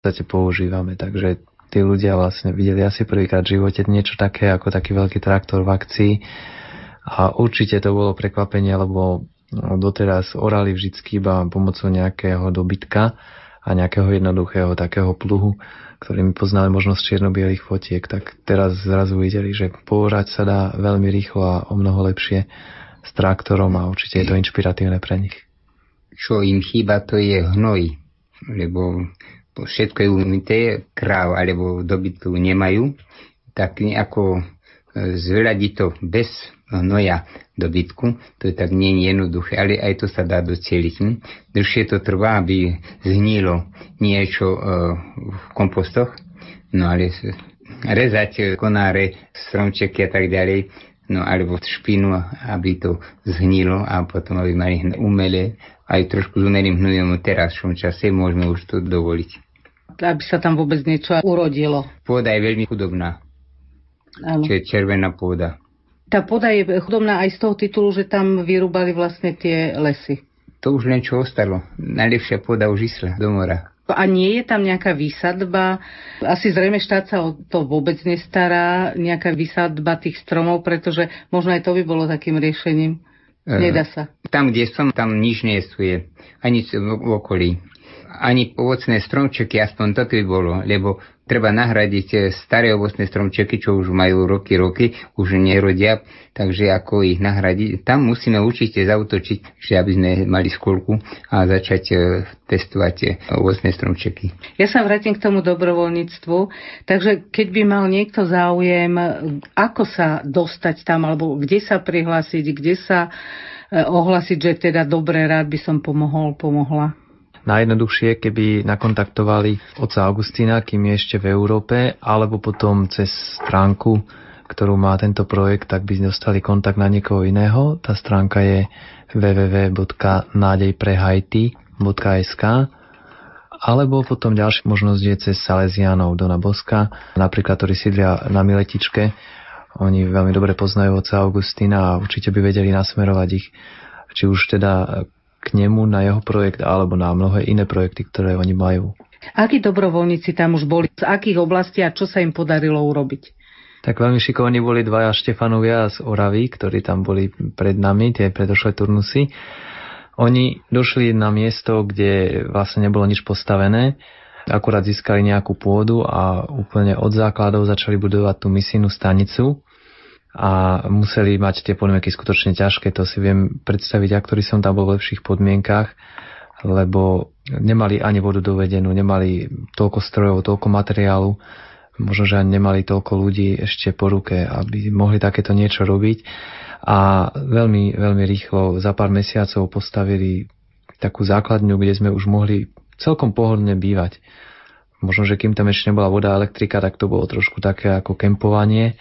podstate používame. Takže tí ľudia vlastne videli asi prvýkrát v živote niečo také ako taký veľký traktor v akcii. A určite to bolo prekvapenie, lebo doteraz orali vždycky iba pomocou nejakého dobytka a nejakého jednoduchého takého pluhu, ktorými poznali možnosť čierno-bielých fotiek, tak teraz zrazu videli, že poorať sa dá veľmi rýchlo a o mnoho lepšie s traktorom a určite je to inšpiratívne pre nich. Čo im chýba, to je hnoj, lebo všetko je umité, kráv alebo dobytku nemajú, tak nejako e, zveľadiť to bez hnoja dobytku, to je tak nie je jednoduché, ale aj to sa dá docieliť. Hm? Dlhšie to trvá, aby zhnilo niečo e, v kompostoch, no ale rezať konáre, stromčeky a tak ďalej, no alebo špinu, aby to zhnilo a potom aby mali umelé, aj trošku s umelým hnojom teraz v čase môžeme už to dovoliť aby sa tam vôbec niečo urodilo. Pôda je veľmi chudobná. Áno. Čo je červená pôda. Tá pôda je chudobná aj z toho titulu, že tam vyrúbali vlastne tie lesy. To už len čo ostalo. Najlepšia pôda už išla do mora. A nie je tam nejaká výsadba? Asi zrejme štát sa o to vôbec nestará, nejaká výsadba tých stromov, pretože možno aj to by bolo takým riešením. Nedá sa. Tam, kde som, tam nič nie je. Ani v okolí ani ovocné stromčeky, aspoň toto by bolo, lebo treba nahradiť eh, staré ovocné stromčeky, čo už majú roky, roky, už nerodia, takže ako ich nahradiť. Tam musíme určite zautočiť, že aby sme mali školku a začať eh, testovať eh, ovocné stromčeky. Ja sa vrátim k tomu dobrovoľníctvu, takže keď by mal niekto záujem, ako sa dostať tam, alebo kde sa prihlásiť, kde sa ohlasiť, že teda dobre, rád by som pomohol, pomohla najjednoduchšie, keby nakontaktovali oca Augustína, kým je ešte v Európe, alebo potom cez stránku, ktorú má tento projekt, tak by dostali kontakt na niekoho iného. Tá stránka je www.nádejprehaiti.sk alebo potom ďalšia možnosť je cez Salesianov Dona Boska, napríklad, ktorí sídlia na Miletičke. Oni veľmi dobre poznajú oca Augustína a určite by vedeli nasmerovať ich či už teda k nemu na jeho projekt alebo na mnohé iné projekty, ktoré oni majú. Akí dobrovoľníci tam už boli? Z akých oblastí a čo sa im podarilo urobiť? Tak veľmi šikovní boli dvaja Štefanovia z Oravy, ktorí tam boli pred nami, tie predošlé turnusy. Oni došli na miesto, kde vlastne nebolo nič postavené, akurát získali nejakú pôdu a úplne od základov začali budovať tú misijnú stanicu a museli mať tie podmienky skutočne ťažké. To si viem predstaviť, a ktorý som tam bol v lepších podmienkach, lebo nemali ani vodu dovedenú, nemali toľko strojov, toľko materiálu, možno, že ani nemali toľko ľudí ešte po ruke, aby mohli takéto niečo robiť. A veľmi, veľmi rýchlo za pár mesiacov postavili takú základňu, kde sme už mohli celkom pohodlne bývať. Možno, že kým tam ešte nebola voda a elektrika, tak to bolo trošku také ako kempovanie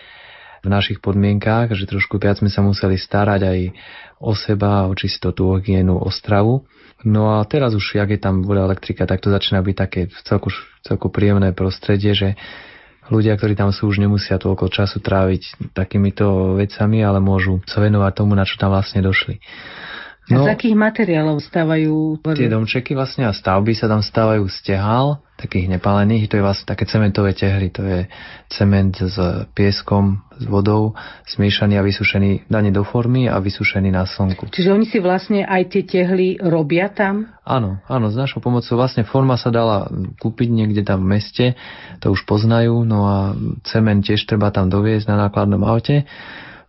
v našich podmienkách, že trošku viac sme sa museli starať aj o seba, o čistotu, o hygienu, o stravu. No a teraz už, jak je tam voda elektrika, tak to začína byť také celku, celku príjemné prostredie, že ľudia, ktorí tam sú, už nemusia toľko času tráviť takýmito vecami, ale môžu sa venovať tomu, na čo tam vlastne došli. No, a z akých materiálov stávajú? Tie domčeky vlastne a stavby sa tam stávajú z tehál, takých nepálených. To je vlastne také cementové tehly. To je cement s pieskom, s vodou, smiešaný a vysušený, daný do formy a vysušený na slnku. Čiže oni si vlastne aj tie tehly robia tam? Áno, áno, s našou pomocou vlastne forma sa dala kúpiť niekde tam v meste, to už poznajú, no a cement tiež treba tam doviezť na nákladnom aute.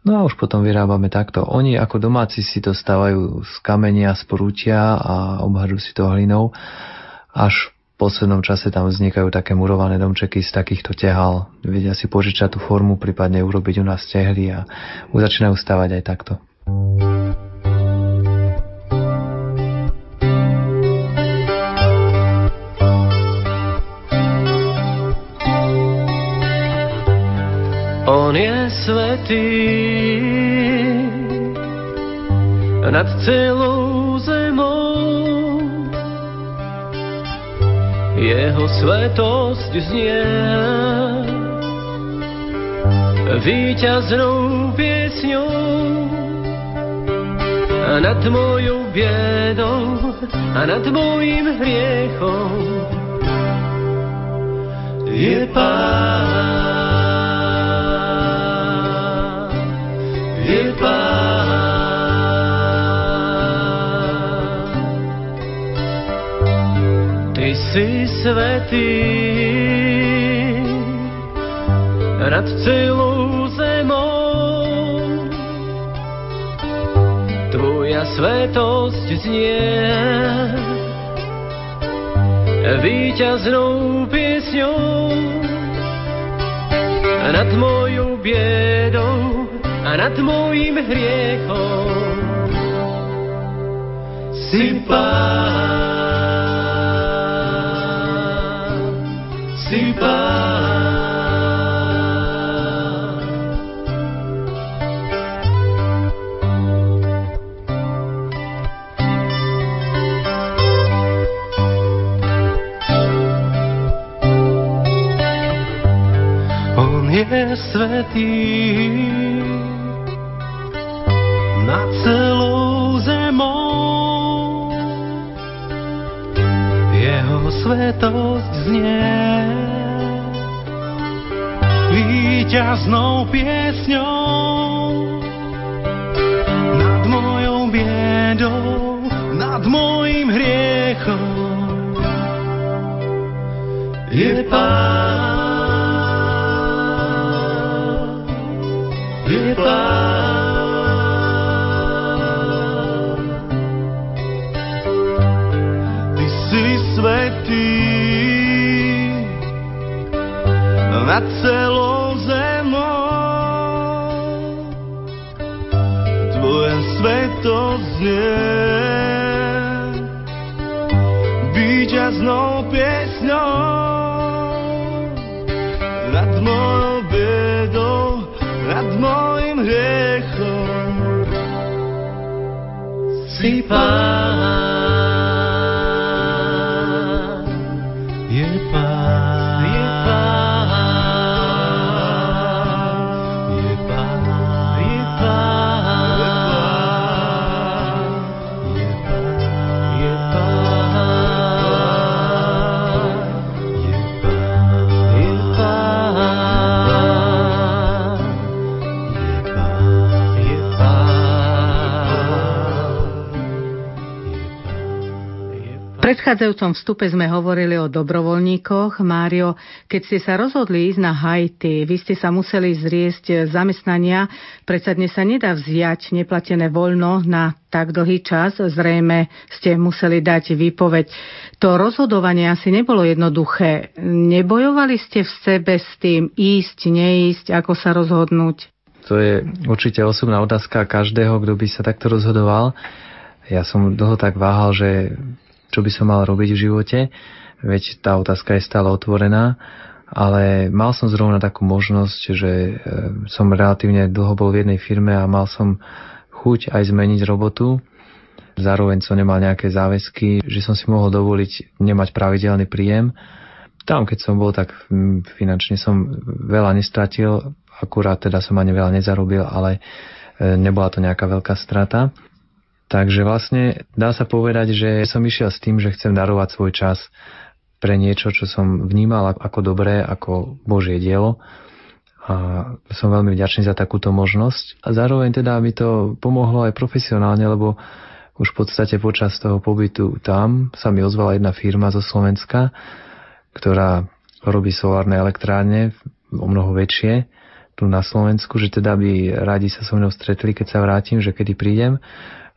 No a už potom vyrábame takto. Oni ako domáci si to stávajú z kamenia, z prútia a obhažujú si to hlinou. Až poslednom čase tam vznikajú také murované domčeky z takýchto tehal. Vedia si požičať tú formu, prípadne urobiť u nás tehly a už začínajú stavať aj takto. On je svetý nad celou zemou. Jeho svetosť znie víťaznou piesňou a nad mojou biedou a nad mojím hriechom je Pán. Je Pán. Si svetý nad celou zemou. Tvoja svetosť znie víťaznou piesňou nad mojou biedou a nad mojím hriechom. Si pán, si pán. On je svetý nad celou zemou. Jeho svetosť znie víťaznou piesňou nad mojou biedou, nad mojím hriechom. Je Pán, je Pán. Ty si svetý nad celou znie víťaznou piesňou. Nad mojou biedou, nad mojim hriechom. Si Pán, predchádzajúcom vstupe sme hovorili o dobrovoľníkoch. Mário, keď ste sa rozhodli ísť na Haiti, vy ste sa museli zriesť zamestnania, predsa dnes sa nedá vziať neplatené voľno na tak dlhý čas, zrejme ste museli dať výpoveď. To rozhodovanie asi nebolo jednoduché. Nebojovali ste v sebe s tým ísť, neísť, ako sa rozhodnúť? To je určite osobná otázka každého, kto by sa takto rozhodoval. Ja som dlho tak váhal, že čo by som mal robiť v živote, veď tá otázka je stále otvorená, ale mal som zrovna takú možnosť, že e, som relatívne dlho bol v jednej firme a mal som chuť aj zmeniť robotu. Zároveň som nemal nejaké záväzky, že som si mohol dovoliť nemať pravidelný príjem. Tam, keď som bol, tak finančne som veľa nestratil, akurát teda som ani veľa nezarobil, ale e, nebola to nejaká veľká strata. Takže vlastne dá sa povedať, že som išiel s tým, že chcem darovať svoj čas pre niečo, čo som vnímal ako dobré, ako Božie dielo. A som veľmi vďačný za takúto možnosť. A zároveň teda mi to pomohlo aj profesionálne, lebo už v podstate počas toho pobytu tam sa mi ozvala jedna firma zo Slovenska, ktorá robí solárne elektrárne o mnoho väčšie tu na Slovensku, že teda by radi sa so mnou stretli, keď sa vrátim, že kedy prídem.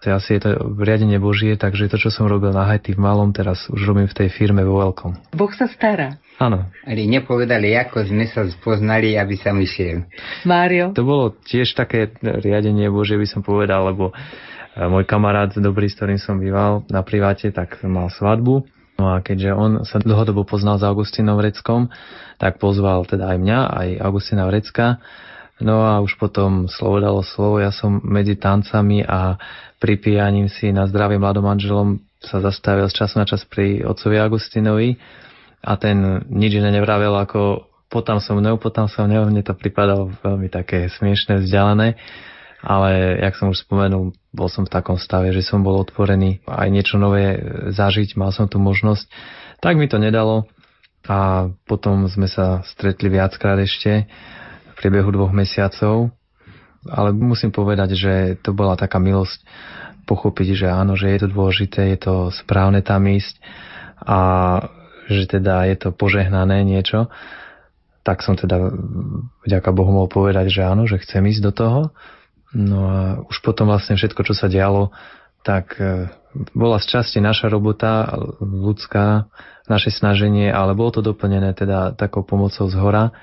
To asi je to riadenie Božie, takže to, čo som robil na Haiti v malom, teraz už robím v tej firme vo veľkom. Boh sa stará. Áno. Ale nepovedali, ako sme sa spoznali, aby som išiel. Mário? To bolo tiež také riadenie Božie, by som povedal, lebo e, môj kamarát dobrý, s ktorým som býval na priváte, tak mal svadbu. No a keďže on sa dlhodobo poznal s Augustinom Vreckom, tak pozval teda aj mňa, aj Augustina Vrecka. No a už potom slovo dalo slovo. Ja som medzi tancami a pripíjaním si na zdravie mladom manželom sa zastavil z času na čas pri otcovi Agustinovi a ten nič iné nevravel ako potom so mnou, potom so mnou, mne to pripadalo veľmi také smiešné, vzdialené, ale jak som už spomenul, bol som v takom stave, že som bol otvorený aj niečo nové zažiť, mal som tu možnosť, tak mi to nedalo, a potom sme sa stretli viackrát ešte priebehu dvoch mesiacov. Ale musím povedať, že to bola taká milosť pochopiť, že áno, že je to dôležité, je to správne tam ísť a že teda je to požehnané niečo, tak som teda vďaka Bohu mohol povedať, že áno, že chcem ísť do toho. No a už potom vlastne všetko, čo sa dialo, tak e, bola z časti naša robota ľudská, naše snaženie, ale bolo to doplnené teda takou pomocou z hora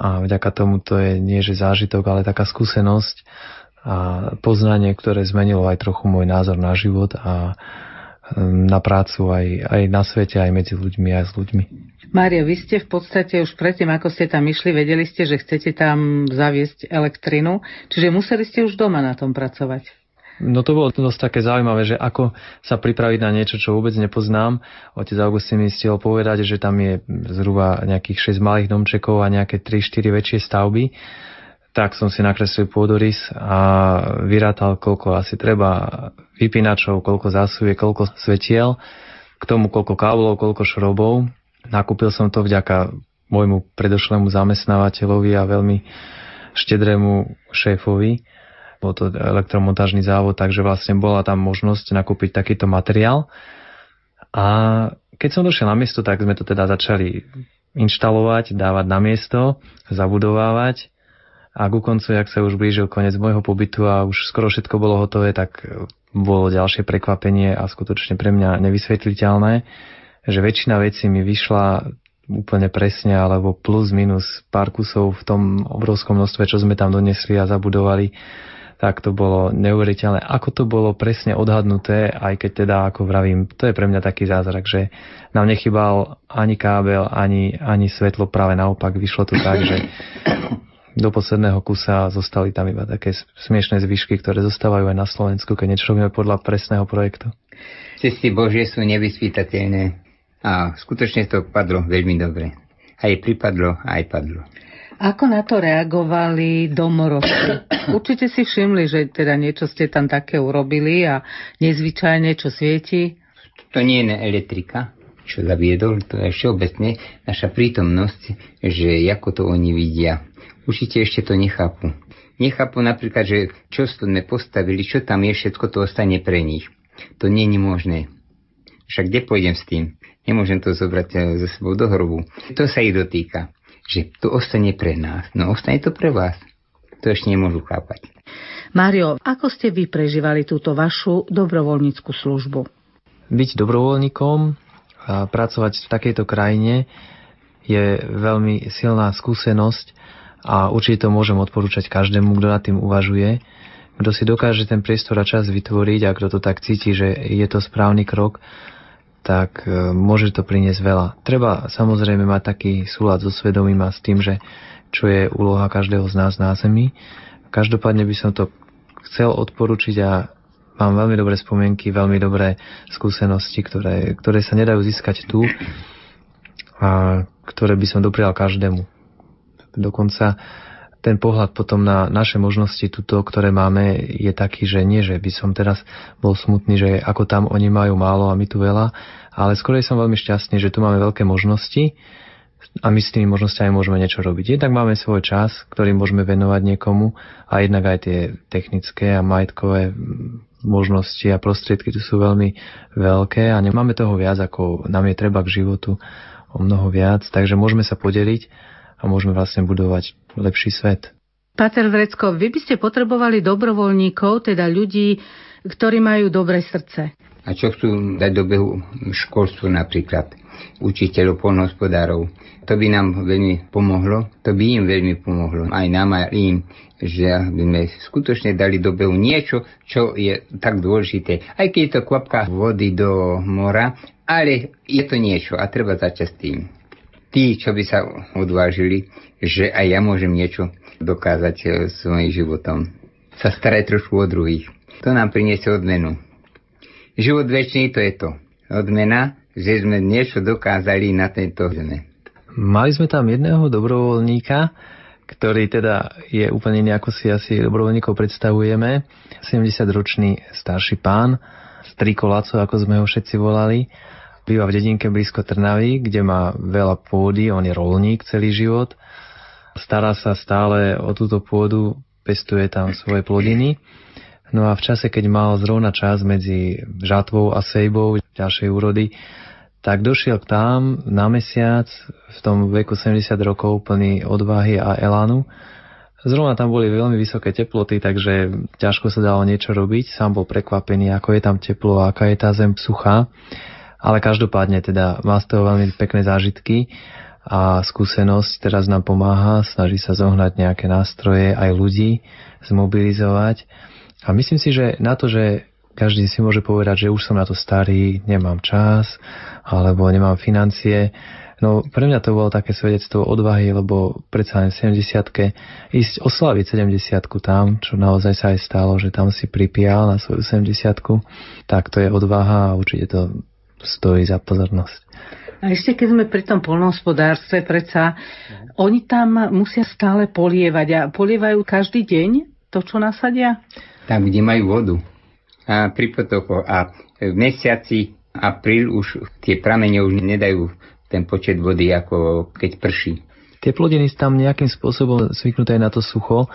a vďaka tomu to je nie že zážitok, ale taká skúsenosť a poznanie, ktoré zmenilo aj trochu môj názor na život a na prácu aj, aj na svete, aj medzi ľuďmi, aj s ľuďmi. Mário, vy ste v podstate už predtým, ako ste tam išli, vedeli ste, že chcete tam zaviesť elektrinu, čiže museli ste už doma na tom pracovať. No to bolo dosť také zaujímavé, že ako sa pripraviť na niečo, čo vôbec nepoznám. Otec Augustín mi stihol povedať, že tam je zhruba nejakých 6 malých domčekov a nejaké 3-4 väčšie stavby tak som si nakreslil pôdorys a vyrátal, koľko asi treba vypínačov, koľko zásuvie, koľko svetiel, k tomu koľko káblov, koľko šrobov. Nakúpil som to vďaka môjmu predošlému zamestnávateľovi a veľmi štedrému šéfovi. Bol to elektromontážny závod, takže vlastne bola tam možnosť nakúpiť takýto materiál. A keď som došiel na miesto, tak sme to teda začali inštalovať, dávať na miesto, zabudovávať a ku koncu, jak sa už blížil koniec môjho pobytu a už skoro všetko bolo hotové, tak bolo ďalšie prekvapenie a skutočne pre mňa nevysvetliteľné, že väčšina vecí mi vyšla úplne presne, alebo plus minus pár kusov v tom obrovskom množstve, čo sme tam donesli a zabudovali, tak to bolo neuveriteľné. Ako to bolo presne odhadnuté, aj keď teda, ako vravím, to je pre mňa taký zázrak, že nám nechybal ani kábel, ani, ani svetlo, práve naopak vyšlo to tak, že do posledného kusa zostali tam iba také smiešné zvyšky, ktoré zostávajú aj na Slovensku, keď niečo robíme podľa presného projektu. Cesty Božie sú nevyspytateľné a skutočne to padlo veľmi dobre. Aj pripadlo, aj padlo. Ako na to reagovali domorodci? Určite si všimli, že teda niečo ste tam také urobili a nezvyčajne, čo svieti? To nie je elektrika, čo zaviedol, to je všeobecne naša prítomnosť, že ako to oni vidia určite ešte to nechápu. Nechápu napríklad, že čo sme postavili, čo tam je, všetko to ostane pre nich. To nie je možné. Však kde pôjdem s tým? Nemôžem to zobrať eh, sebou do hrobu. To sa ich dotýka. Že to ostane pre nás. No ostane to pre vás. To ešte nemôžu chápať. Mário, ako ste vy prežívali túto vašu dobrovoľníckú službu? Byť dobrovoľníkom a pracovať v takejto krajine je veľmi silná skúsenosť a určite to môžem odporúčať každému, kto nad tým uvažuje, kto si dokáže ten priestor a čas vytvoriť a kto to tak cíti, že je to správny krok, tak e, môže to priniesť veľa. Treba samozrejme mať taký súlad so svedomím a s tým, že čo je úloha každého z nás na Zemi. Každopádne by som to chcel odporučiť a mám veľmi dobré spomienky, veľmi dobré skúsenosti, ktoré, ktoré sa nedajú získať tu a ktoré by som doprial každému. Dokonca ten pohľad potom na naše možnosti tuto, ktoré máme, je taký, že nie, že by som teraz bol smutný, že ako tam oni majú málo a my tu veľa, ale skôr som veľmi šťastný, že tu máme veľké možnosti a my s tými možnosťami môžeme niečo robiť. Jednak máme svoj čas, ktorý môžeme venovať niekomu a jednak aj tie technické a majetkové možnosti a prostriedky tu sú veľmi veľké a nemáme toho viac, ako nám je treba k životu o mnoho viac, takže môžeme sa podeliť a môžeme vlastne budovať lepší svet. Pater Vrecko, vy by ste potrebovali dobrovoľníkov, teda ľudí, ktorí majú dobré srdce. A čo chcú dať do behu školstvu napríklad, učiteľov, polnohospodárov. To by nám veľmi pomohlo, to by im veľmi pomohlo, aj nám, aj im, že by sme skutočne dali do behu niečo, čo je tak dôležité. Aj keď je to kvapka vody do mora, ale je to niečo a treba začať s tým tí, čo by sa odvážili, že aj ja môžem niečo dokázať eh, svojim životom. Sa starať trošku o druhých. To nám priniesie odmenu. Život väčší to je to. Odmena, že sme niečo dokázali na tejto zeme. Mali sme tam jedného dobrovoľníka, ktorý teda je úplne nejako si asi dobrovoľníkov predstavujeme. 70-ročný starší pán, striko Laco, ako sme ho všetci volali Býva v dedinke blízko Trnavy, kde má veľa pôdy, on je rolník celý život. Stará sa stále o túto pôdu, pestuje tam svoje plodiny. No a v čase, keď mal zrovna čas medzi žatvou a sejbou ďalšej úrody, tak došiel k tam na mesiac v tom veku 70 rokov plný odvahy a elánu. Zrovna tam boli veľmi vysoké teploty, takže ťažko sa dalo niečo robiť. Sám bol prekvapený, ako je tam teplo, aká je tá zem suchá. Ale každopádne teda má z toho veľmi pekné zážitky a skúsenosť teraz nám pomáha, snaží sa zohnať nejaké nástroje, aj ľudí zmobilizovať. A myslím si, že na to, že každý si môže povedať, že už som na to starý, nemám čas, alebo nemám financie. No pre mňa to bolo také svedectvo odvahy, lebo predsa len 70 ísť oslaviť 70 tam, čo naozaj sa aj stalo, že tam si pripíjal na svoju 70 tak to je odvaha a určite to stojí za pozornosť. A ešte keď sme pri tom polnohospodárstve, predsa no. oni tam musia stále polievať a polievajú každý deň to, čo nasadia? Tam, kde majú vodu. A pri potokoch. A v mesiaci apríl už tie pramene už nedajú ten počet vody, ako keď prší. Tie plodiny tam nejakým spôsobom zvyknuté na to sucho.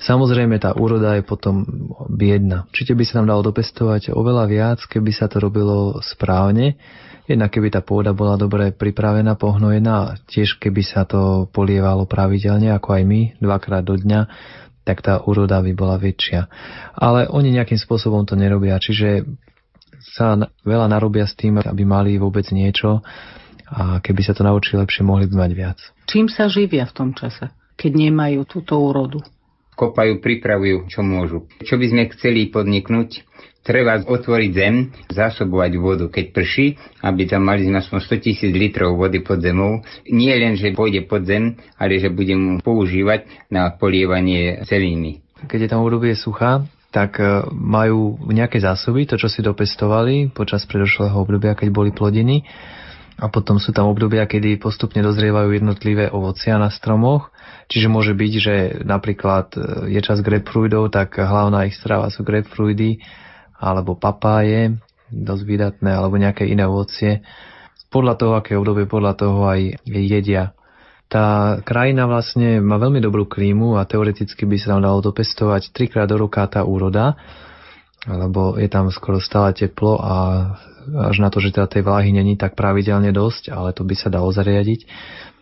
Samozrejme, tá úroda je potom biedna. Určite by sa tam dalo dopestovať oveľa viac, keby sa to robilo správne. Jednak keby tá pôda bola dobre pripravená, pohnojená, tiež keby sa to polievalo pravidelne, ako aj my, dvakrát do dňa, tak tá úroda by bola väčšia. Ale oni nejakým spôsobom to nerobia, čiže sa veľa narobia s tým, aby mali vôbec niečo a keby sa to naučili lepšie, mohli by mať viac. Čím sa živia v tom čase, keď nemajú túto úrodu? Kopajú, pripravujú, čo môžu. Čo by sme chceli podniknúť, treba otvoriť zem, zásobovať vodu, keď prší, aby tam mali sme aspoň 100 tisíc litrov vody pod zemou. Nie len, že pôjde pod zem, ale že budem používať na polievanie celiny. Keď je tam obdobie suchá, tak e, majú nejaké zásoby, to, čo si dopestovali počas predošlého obdobia, keď boli plodiny. A potom sú tam obdobia, kedy postupne dozrievajú jednotlivé ovocia na stromoch. Čiže môže byť, že napríklad e, je čas grapefruitov, tak hlavná ich strava sú grapefruity alebo papáje, dosť vydatné, alebo nejaké iné ovocie. Podľa toho, aké obdobie, podľa toho aj jedia. Tá krajina vlastne má veľmi dobrú klímu a teoreticky by sa tam dalo dopestovať trikrát do roka tá úroda, lebo je tam skoro stále teplo a až na to, že teda tej vláhy není tak pravidelne dosť, ale to by sa dalo zariadiť.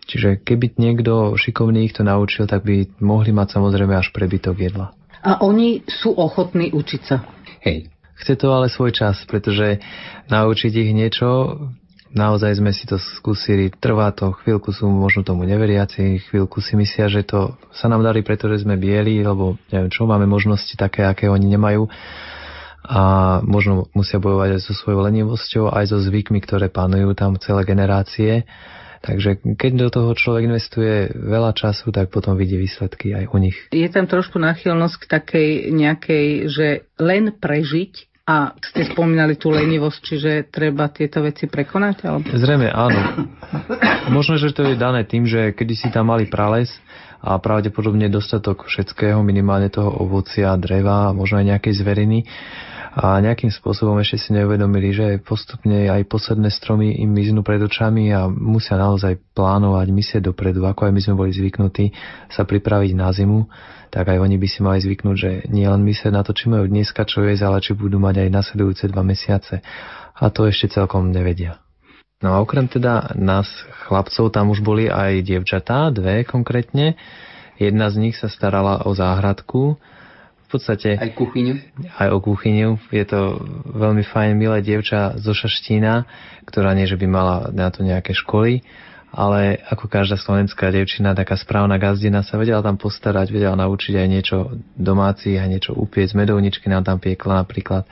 Čiže keby niekto šikovný ich to naučil, tak by mohli mať samozrejme až prebytok jedla. A oni sú ochotní učiť sa? Hej, Chce to ale svoj čas, pretože naučiť ich niečo, naozaj sme si to skúsili, trvá to, chvíľku sú možno tomu neveriaci, chvíľku si myslia, že to sa nám darí, pretože sme bieli, lebo neviem čo, máme možnosti také, aké oni nemajú a možno musia bojovať aj so svojou lenivosťou, aj so zvykmi, ktoré panujú tam celé generácie. Takže keď do toho človek investuje veľa času, tak potom vidí výsledky aj u nich. Je tam trošku náchylnosť k takej nejakej, že len prežiť a ste spomínali tú lenivosť, čiže treba tieto veci prekonať? Alebo? Zrejme áno. Možno, že to je dané tým, že kedy si tam mali prales a pravdepodobne dostatok všetkého, minimálne toho ovocia, dreva, možno aj nejakej zveriny a nejakým spôsobom ešte si neuvedomili, že postupne aj posledné stromy im miznú pred očami a musia naozaj plánovať, myslieť dopredu, ako aj my sme boli zvyknutí sa pripraviť na zimu, tak aj oni by si mali zvyknúť, že nie len na to, či majú dneska čo jesť, ale či budú mať aj nasledujúce dva mesiace. A to ešte celkom nevedia. No a okrem teda nás chlapcov tam už boli aj dievčatá, dve konkrétne. Jedna z nich sa starala o záhradku, v podstate... Aj kuchyňu? Aj o kuchyňu. Je to veľmi fajn, milé dievča zo Šaštína, ktorá nie, že by mala na to nejaké školy, ale ako každá slovenská devčina, taká správna gazdina sa vedela tam postarať, vedela naučiť aj niečo domáci, aj niečo upiec, medovničky nám tam piekla napríklad.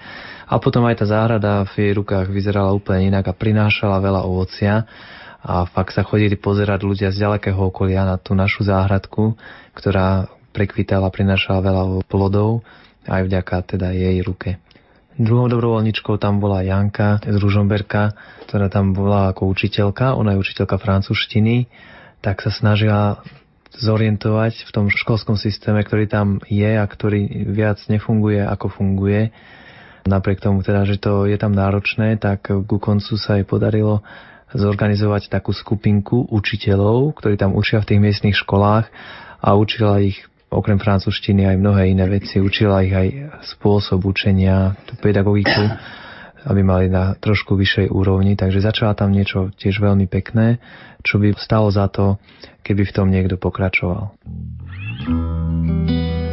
A potom aj tá záhrada v jej rukách vyzerala úplne inak a prinášala veľa ovocia a fakt sa chodili pozerať ľudia z ďalekého okolia na tú našu záhradku, ktorá prekvitala, prinášala veľa plodov aj vďaka teda jej ruke. Druhou dobrovoľničkou tam bola Janka z Ružomberka, ktorá tam bola ako učiteľka, ona je učiteľka francúzštiny, tak sa snažila zorientovať v tom školskom systéme, ktorý tam je a ktorý viac nefunguje, ako funguje. Napriek tomu teda, že to je tam náročné, tak ku koncu sa jej podarilo zorganizovať takú skupinku učiteľov, ktorí tam učia v tých miestnych školách a učila ich okrem francúzštiny aj mnohé iné veci. Učila ich aj spôsob učenia, tú pedagogiku, aby mali na trošku vyššej úrovni. Takže začala tam niečo tiež veľmi pekné, čo by stalo za to, keby v tom niekto pokračoval. Prehltnutý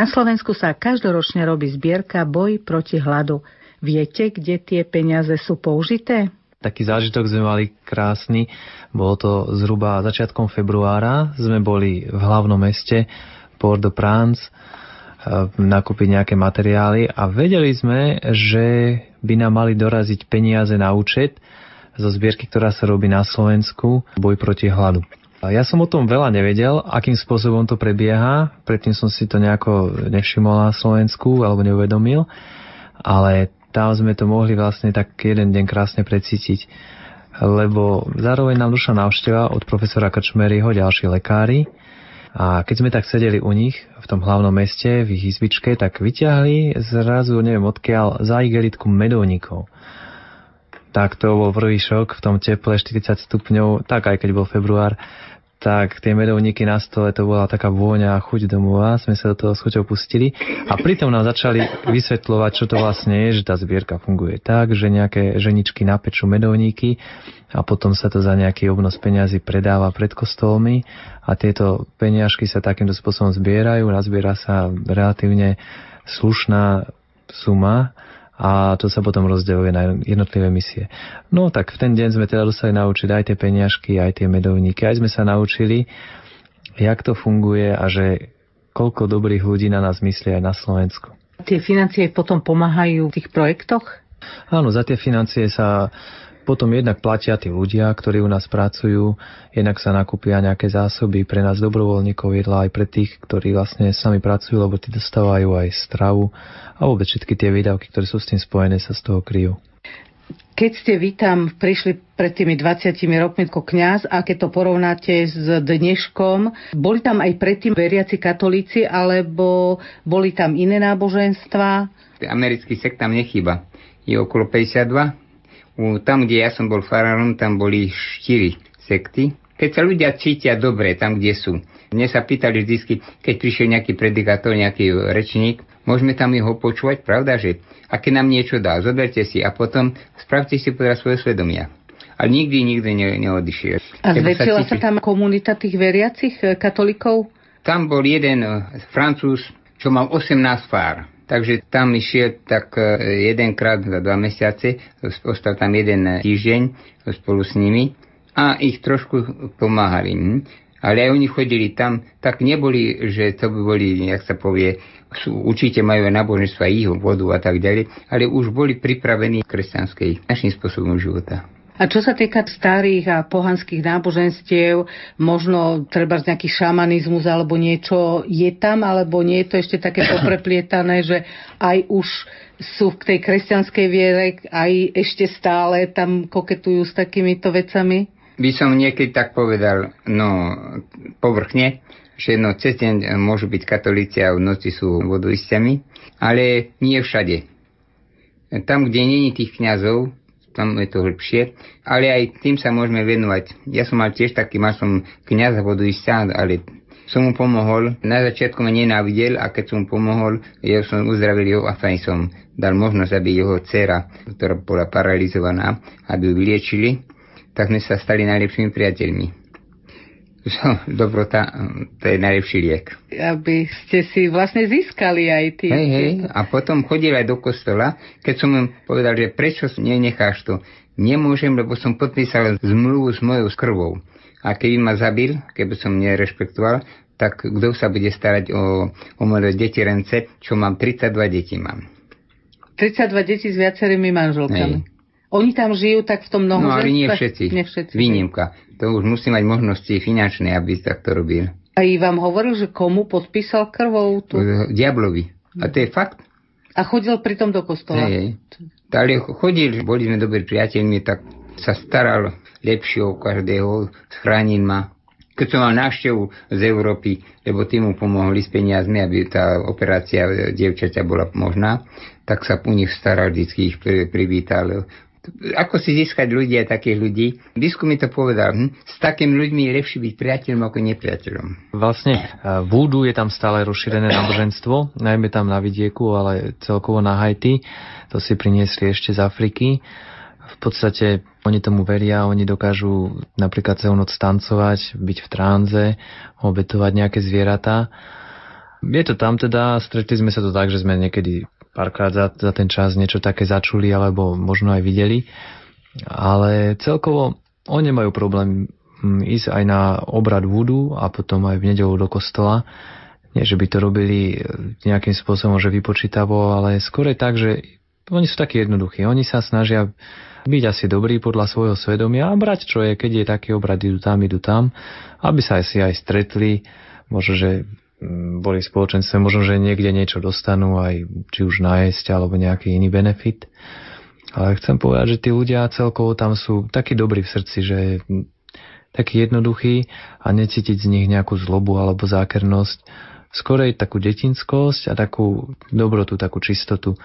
Na Slovensku sa každoročne robí zbierka Boj proti hladu. Viete, kde tie peniaze sú použité? Taký zážitok sme mali krásny. Bolo to zhruba začiatkom februára. Sme boli v hlavnom meste Port-de-Prince eh, nakúpiť nejaké materiály a vedeli sme, že by nám mali doraziť peniaze na účet zo zbierky, ktorá sa robí na Slovensku Boj proti hladu. Ja som o tom veľa nevedel, akým spôsobom to prebieha, predtým som si to nejako nevšimol na Slovensku alebo neuvedomil, ale tam sme to mohli vlastne tak jeden deň krásne precítiť, lebo zároveň nám došla návšteva od profesora Krčmeryho, ďalší lekári, a keď sme tak sedeli u nich v tom hlavnom meste, v ich izbičke, tak vyťahli zrazu, neviem odkiaľ, za igelitku medovníkov. Tak to bol prvý šok v tom teple 40 stupňov, tak aj keď bol február, tak tie medovníky na stole, to bola taká vôňa a chuť domova, sme sa do toho s chuťou pustili. A pritom nám začali vysvetľovať, čo to vlastne je, že tá zbierka funguje tak, že nejaké ženičky napečú medovníky a potom sa to za nejaký obnos peňazí predáva pred kostolmi a tieto peniažky sa takýmto spôsobom zbierajú, nazbiera sa relatívne slušná suma a to sa potom rozdeľuje na jednotlivé misie. No tak v ten deň sme teda dostali naučiť aj tie peniažky, aj tie medovníky, aj sme sa naučili, jak to funguje a že koľko dobrých ľudí na nás myslí aj na Slovensku. Tie financie potom pomáhajú v tých projektoch? Áno, za tie financie sa potom jednak platia tí ľudia, ktorí u nás pracujú, jednak sa nakúpia nejaké zásoby pre nás dobrovoľníkov jedla aj pre tých, ktorí vlastne sami pracujú, lebo tí dostávajú aj stravu a vôbec všetky tie výdavky, ktoré sú s tým spojené, sa z toho kryjú. Keď ste vy tam prišli pred tými 20 rokmi ako kňaz a keď to porovnáte s dneškom, boli tam aj predtým veriaci katolíci alebo boli tam iné náboženstva? Americký sekt tam nechýba. Je okolo 52. Tam, kde ja som bol farárom, tam boli 4 sekty. Keď sa ľudia cítia dobre tam, kde sú. Mne sa pýtali vždy, keď prišiel nejaký predikátor, nejaký rečník, môžeme tam jeho počúvať, pravda, že a keď nám niečo dá, zoberte si a potom spravte si podľa svoje svedomia. A nikdy, nikdy ne, neodišiel. A zväčšila sa, sa tam komunita tých veriacich e, katolíkov? Tam bol jeden uh, francúz, čo mal 18 fár. Takže tam išiel tak uh, jedenkrát za dva mesiace, ostal tam jeden týždeň spolu s nimi a ich trošku pomáhali. Hm? Ale aj oni chodili tam, tak neboli, že to by boli, jak sa povie, sú, určite majú aj náboženstva, ich vodu a tak ďalej, ale už boli pripravení kresťanskej našim spôsobom života. A čo sa týka starých a pohanských náboženstiev, možno treba nejaký šamanizmus alebo niečo je tam, alebo nie je to ešte také popreplietané, že aj už sú v tej kresťanskej viere, aj ešte stále tam koketujú s takýmito vecami? By som niekedy tak povedal, no povrchne, že no, cez deň môžu byť katolíci a v noci sú voduistami, ale nie všade. Tam, kde není tých kňazov, tam je to hĺbšie, ale aj tým sa môžeme venovať. Ja som mal tiež taký, mal som kniaza voduista, ale som mu pomohol. Na začiatku ma nenávidel a keď som mu pomohol, ja som uzdravil jeho a fajn som dal možnosť, aby jeho dcera, ktorá bola paralizovaná, aby ju vyliečili, tak sme sa stali najlepšími priateľmi. Dobrota, to je najlepší liek. Aby ste si vlastne získali aj ty. Hej, hej, a potom chodil aj do kostola, keď som mu povedal, že prečo nenecháš to. Nemôžem, lebo som podpísal zmluvu s mojou krvou. A keby ma zabil, keby som nerešpektoval, tak kto sa bude starať o, o moje deti rence, čo mám 32 detí mám. 32 detí s viacerými manželkami. Hej. Oni tam žijú tak v tom mnoho No ale nie všetci. Nie všetci. Výnimka. To už musí mať možnosti finančné, aby takto robil. A i vám hovoril, že komu podpísal krvou? Tu? Diablovi. A to je fakt. A chodil pritom do kostola? Hej, Ale chodil, boli sme dobrí priateľmi, tak sa staral lepšie o každého, schránil ma. Keď som mal návštevu z Európy, lebo tým mu pomohli s peniazmi, aby tá operácia dievčaťa bola možná, tak sa u nich staral, vždy ich privítal ako si získať ľudia, takých ľudí. Biskup mi to povedal, hm? s takými ľuďmi je lepšie byť priateľom ako nepriateľom. Vlastne uh, vúdu je tam stále rozšírené náboženstvo, najmä tam na vidieku, ale celkovo na Haiti. To si priniesli ešte z Afriky. V podstate oni tomu veria, oni dokážu napríklad celú noc tancovať, byť v tránze, obetovať nejaké zvieratá. Je to tam teda, stretli sme sa to tak, že sme niekedy párkrát za, za ten čas niečo také začuli alebo možno aj videli. Ale celkovo oni majú problém mm, ísť aj na obrad vúdu a potom aj v nedelu do kostola. Nie, že by to robili e, nejakým spôsobom, že vypočítavo, ale skôr je tak, že oni sú takí jednoduchí. Oni sa snažia byť asi dobrí podľa svojho svedomia a brať, čo je, keď je taký obrad, idú tam, idú tam, aby sa aj si aj stretli, možno, že boli v spoločenstve, možno, že niekde niečo dostanú, aj či už nájsť, alebo nejaký iný benefit. Ale chcem povedať, že tí ľudia celkovo tam sú takí dobrí v srdci, že taký jednoduchý a necítiť z nich nejakú zlobu alebo zákernosť, skorej takú detinskosť a takú dobrotu, takú čistotu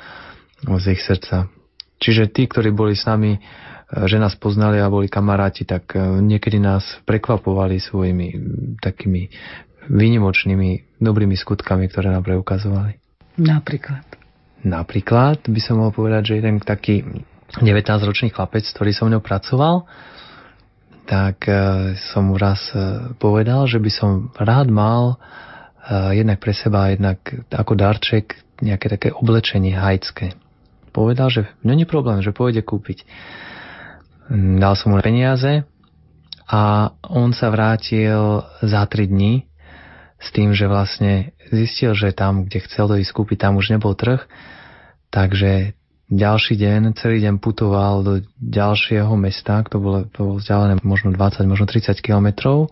z ich srdca. Čiže tí, ktorí boli s nami, že nás poznali a boli kamaráti, tak eh, niekedy nás prekvapovali svojimi takými výnimočnými dobrými skutkami, ktoré nám preukazovali. Napríklad? Napríklad by som mohol povedať, že jeden taký 19-ročný chlapec, ktorý som mňou pracoval, tak e, som mu raz e, povedal, že by som rád mal e, jednak pre seba, jednak ako darček nejaké také oblečenie hajcké. Povedal, že no nie problém, že pôjde kúpiť. Dal som mu peniaze a on sa vrátil za 3 dní s tým, že vlastne zistil, že tam, kde chcel ísť kúpiť, tam už nebol trh, takže ďalší deň, celý deň putoval do ďalšieho mesta, to bolo, to bolo vzdialené možno 20, možno 30 kilometrov.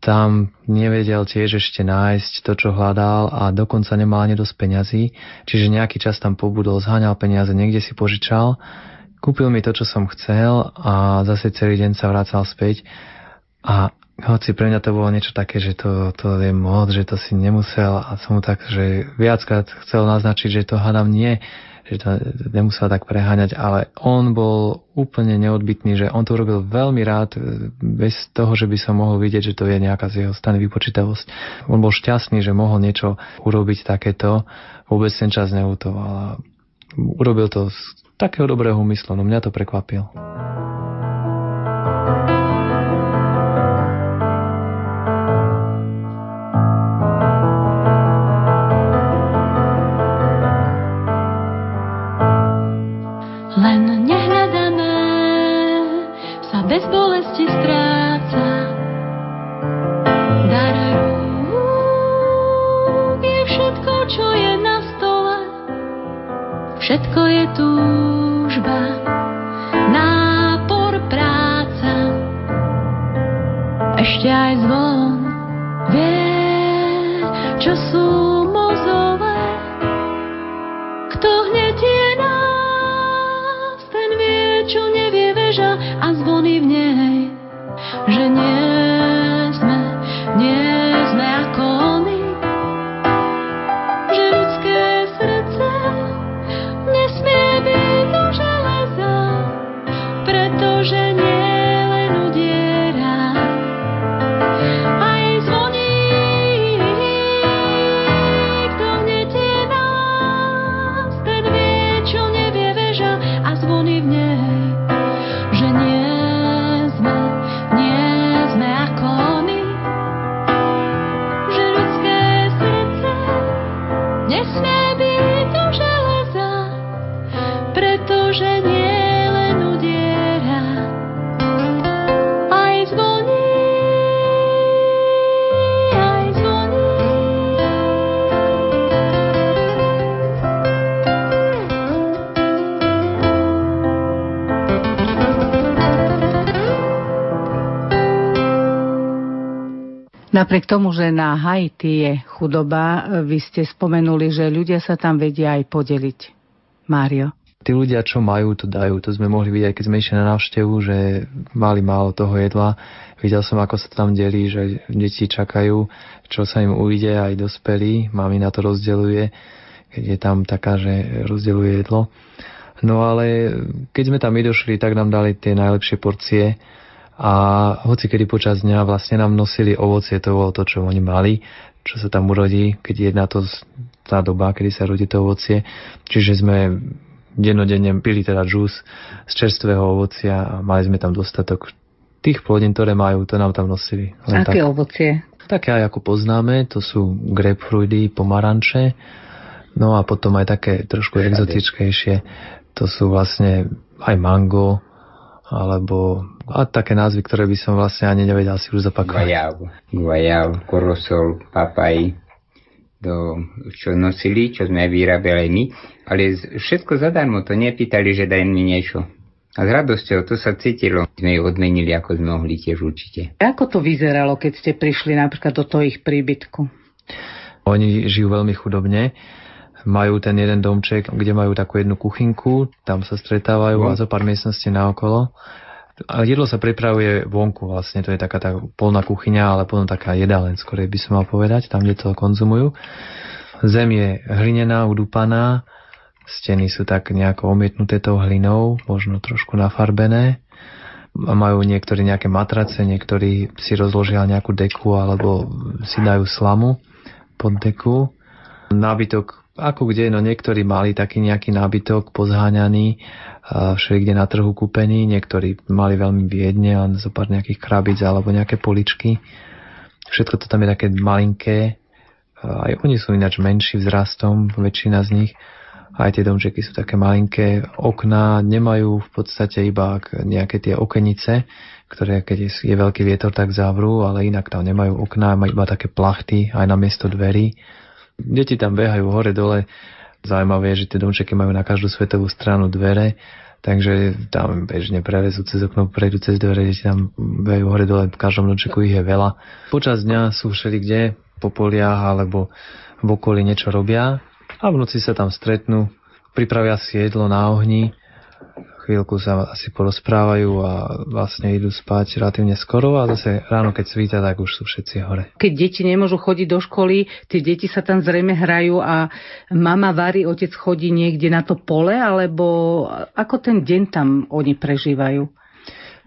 Tam nevedel tiež ešte nájsť to, čo hľadal a dokonca nemal ani dosť peňazí, čiže nejaký čas tam pobudol, zháňal peniaze, niekde si požičal, kúpil mi to, čo som chcel a zase celý deň sa vracal späť. A hoci pre mňa to bolo niečo také, že to, to je moc, že to si nemusel a som mu tak, že viackrát chcel naznačiť, že to hádam nie, že to nemusel tak preháňať, ale on bol úplne neodbitný, že on to urobil veľmi rád, bez toho, že by som mohol vidieť, že to je nejaká z jeho strany vypočítavosť. On bol šťastný, že mohol niečo urobiť takéto, vôbec ten čas neutoval a urobil to z takého dobrého úmyslu, no mňa to prekvapil. Napriek tomu, že na Haiti je chudoba, vy ste spomenuli, že ľudia sa tam vedia aj podeliť. Mário. Tí ľudia, čo majú, to dajú. To sme mohli vidieť, keď sme išli na návštevu, že mali málo toho jedla. Videl som, ako sa tam delí, že deti čakajú, čo sa im ujde, aj dospelí. Mami na to rozdeluje, keď je tam taká, že rozdeluje jedlo. No ale keď sme tam my došli, tak nám dali tie najlepšie porcie a hoci kedy počas dňa vlastne nám nosili ovocie, to bolo to, čo oni mali, čo sa tam urodí, keď je na to tá doba, kedy sa rodí to ovocie. Čiže sme dennodenne pili teda džús z čerstvého ovocia a mali sme tam dostatok tých plodín, ktoré majú, to nám tam nosili. Len Aké tak. ovocie? Také aj ako poznáme, to sú grapefruity, pomaranče, no a potom aj také trošku Všade. exotickejšie, to sú vlastne aj mango, alebo a také názvy, ktoré by som vlastne ani nevedel si už zopakovať. Guajav, guajav, korosol, papaj, do, čo nosili, čo sme vyrábali my, ale všetko zadarmo, to nepýtali, že daj mi niečo. A s radosťou to sa cítilo. Sme ju odmenili, ako sme mohli tiež určite. Ako to vyzeralo, keď ste prišli napríklad do toho ich príbytku? Oni žijú veľmi chudobne, majú ten jeden domček, kde majú takú jednu kuchynku, tam sa stretávajú No. a zo pár miestností naokolo. A jedlo sa pripravuje vonku vlastne, to je taká tá polná kuchyňa, ale potom taká jedáleň, skorej by som mal povedať, tam, kde to konzumujú. Zem je hlinená, udúpaná, steny sú tak nejako omietnuté tou hlinou, možno trošku nafarbené. Majú niektorí nejaké matrace, niektorí si rozložia nejakú deku alebo si dajú slamu pod deku. Nábytok ako kde, no niektorí mali taký nejaký nábytok pozháňaný, všelikde na trhu kúpený, niektorí mali veľmi biedne, len zo pár nejakých krabíc alebo nejaké poličky. Všetko to tam je také malinké, aj oni sú ináč menší vzrastom, väčšina z nich. Aj tie domčeky sú také malinké. Okná nemajú v podstate iba ak- nejaké tie okenice, ktoré keď je veľký vietor, tak zavrú, ale inak tam nemajú okná, majú iba také plachty aj na miesto dverí. Deti tam behajú hore dole. Zaujímavé je, že tie domčeky majú na každú svetovú stranu dvere, takže tam bežne prelezú cez okno, prejdú cez dvere, deti tam bejú hore dole, v každom domčeku ich je veľa. Počas dňa sú všeli kde, po poliach alebo v okolí niečo robia a v noci sa tam stretnú, pripravia si jedlo na ohni, chvíľku sa asi porozprávajú a vlastne idú spať relatívne skoro a zase ráno, keď svíta, tak už sú všetci hore. Keď deti nemôžu chodiť do školy, tie deti sa tam zrejme hrajú a mama varí, otec chodí niekde na to pole, alebo ako ten deň tam oni prežívajú?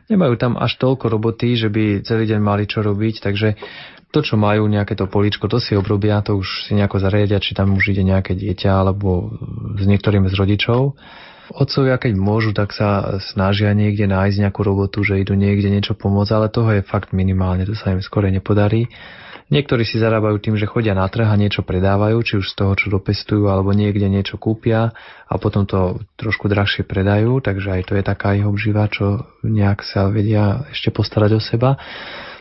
Nemajú tam až toľko roboty, že by celý deň mali čo robiť, takže to, čo majú, nejaké to políčko, to si obrobia, to už si nejako zariadia, či tam už ide nejaké dieťa alebo s niektorým z rodičov. Otcovia, keď môžu, tak sa snažia niekde nájsť nejakú robotu, že idú niekde niečo pomôcť, ale toho je fakt minimálne, to sa im skore nepodarí. Niektorí si zarábajú tým, že chodia na trh a niečo predávajú, či už z toho, čo dopestujú, alebo niekde niečo kúpia a potom to trošku drahšie predajú, takže aj to je taká ich obživa, čo nejak sa vedia ešte postarať o seba.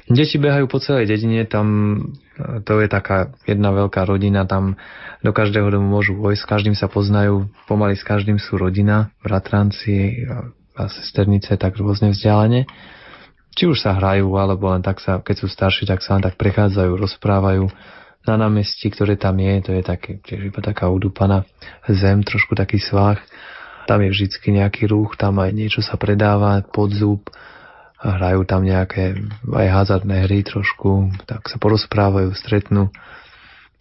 Deti behajú po celej dedine, tam e, to je taká jedna veľká rodina, tam do každého domu môžu vojsť, s každým sa poznajú, pomaly s každým sú rodina, bratranci a sesternice tak rôzne vzdialene. Či už sa hrajú, alebo len tak sa, keď sú starší, tak sa len tak prechádzajú, rozprávajú na námestí, ktoré tam je, to je také, tiež iba taká udúpaná zem, trošku taký svách. Tam je vždycky nejaký rúch, tam aj niečo sa predáva, podzúb, hrajú tam nejaké aj hazardné hry trošku, tak sa porozprávajú, stretnú.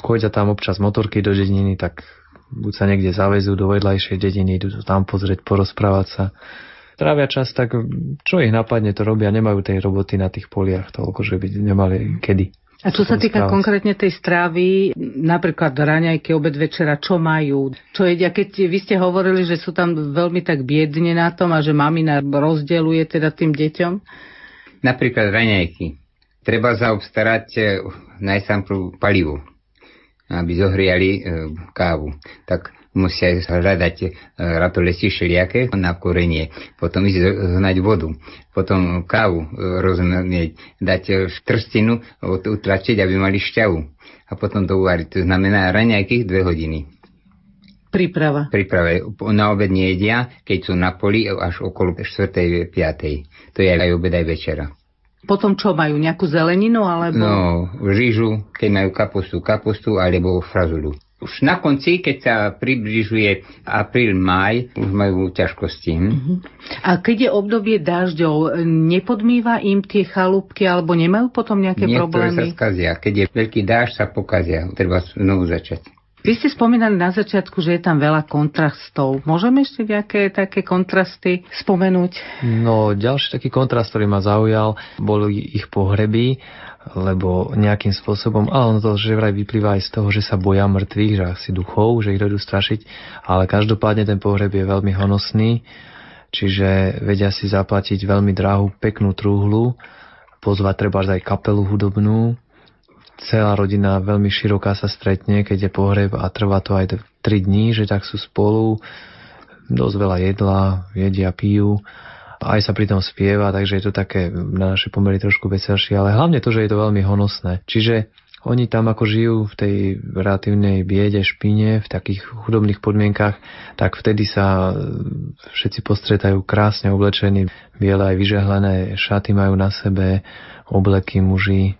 Chodia tam občas motorky do dediny, tak buď sa niekde zavezú do vedľajšej dediny, idú tam pozrieť, porozprávať sa. Trávia čas, tak čo ich napadne, to robia, nemajú tej roboty na tých poliach toľko, že by nemali kedy. A čo sa týka konkrétne tej strávy, napríklad raňajky, obed večera, čo majú? Čo jedia? Keď vy ste hovorili, že sú tam veľmi tak biedne na tom a že mamina rozdeluje teda tým deťom? Napríklad raňajky. Treba zaobstarať e, najsám palivo, aby zohriali e, kávu. Tak musia hľadať e, ratolesti všelijaké na korenie, potom ísť zohnať vodu, potom kávu e, rozumieť, dať e, trstinu, utlačiť, aby mali šťavu a potom to uvariť. To znamená raňajkých dve hodiny. Príprava. Príprava. Na obed nejedia, keď sú na poli až okolo 4. 5. To je aj obed, aj večera. Potom čo majú? Nejakú zeleninu? Alebo... No, žížu, keď majú kapustu, kapustu alebo frazulu už na konci, keď sa približuje apríl, maj, už majú ťažkosti. Uh-huh. A keď je obdobie dažďov, nepodmýva im tie chalúbky alebo nemajú potom nejaké Niektoré problémy? sa skazia. Keď je veľký dážď, sa pokazia. Treba znovu začať. Vy ste spomínali na začiatku, že je tam veľa kontrastov. Môžeme ešte nejaké také kontrasty spomenúť? No, ďalší taký kontrast, ktorý ma zaujal, boli ich pohreby lebo nejakým spôsobom, ale ono to že vraj vyplýva aj z toho, že sa boja mŕtvych, že asi duchov, že ich dojdú strašiť, ale každopádne ten pohreb je veľmi honosný, čiže vedia si zaplatiť veľmi drahú, peknú trúhlu, pozvať treba aj kapelu hudobnú, celá rodina veľmi široká sa stretne, keď je pohreb a trvá to aj 3 dní, že tak sú spolu, dosť veľa jedla, jedia, pijú aj sa pri tom spieva, takže je to také na naše pomery trošku veselšie, ale hlavne to, že je to veľmi honosné. Čiže oni tam ako žijú v tej relatívnej biede, špine, v takých chudobných podmienkach, tak vtedy sa všetci postretajú krásne oblečení, biele aj vyžehlené šaty majú na sebe, obleky muži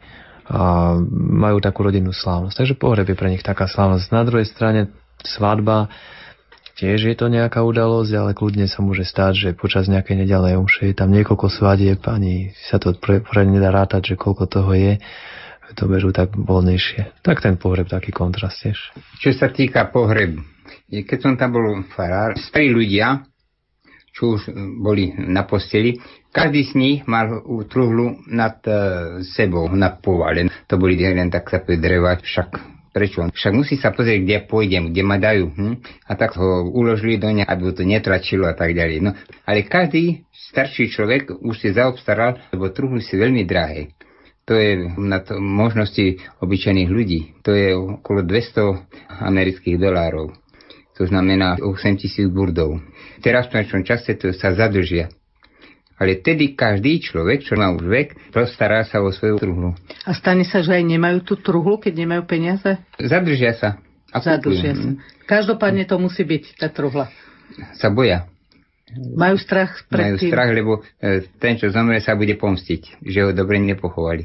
a majú takú rodinnú slávnosť. Takže pohreb je pre nich taká slávnosť. Na druhej strane svadba tiež je to nejaká udalosť, ale kľudne sa môže stať, že počas nejakej nedelnej omše je tam niekoľko svadieb, ani sa to poriadne nedá rátať, že koľko toho je to berú tak voľnejšie. Tak ten pohreb taký kontrast tiež. Čo sa týka pohrebu, keď som tam bol farár, starí ľudia, čo už boli na posteli, každý z nich mal truhlu nad uh, sebou, nad povale. To boli len tak sa dreva, však Prečo? Však musí sa pozrieť, kde pôjdem, kde ma dajú. Hm? A tak ho uložili do ne, aby to netračilo a tak ďalej. No, ale každý starší človek už si zaobstaral, lebo truhly si veľmi drahé. To je na to možnosti obyčajných ľudí. To je okolo 200 amerických dolárov. To znamená 8 tisíc burdov. Teraz v našom čase to sa zadržia. Ale tedy každý človek, čo má už vek, postará sa o svoju truhlu. A stane sa, že aj nemajú tú truhlu, keď nemajú peniaze? Zadržia sa. Zadušia sa. kupujú. Každopádne to musí byť tá truhla. Sa boja. Majú strach pred Majú tým. strach, lebo e, ten, čo zomre, sa bude pomstiť, že ho dobre nepochovali.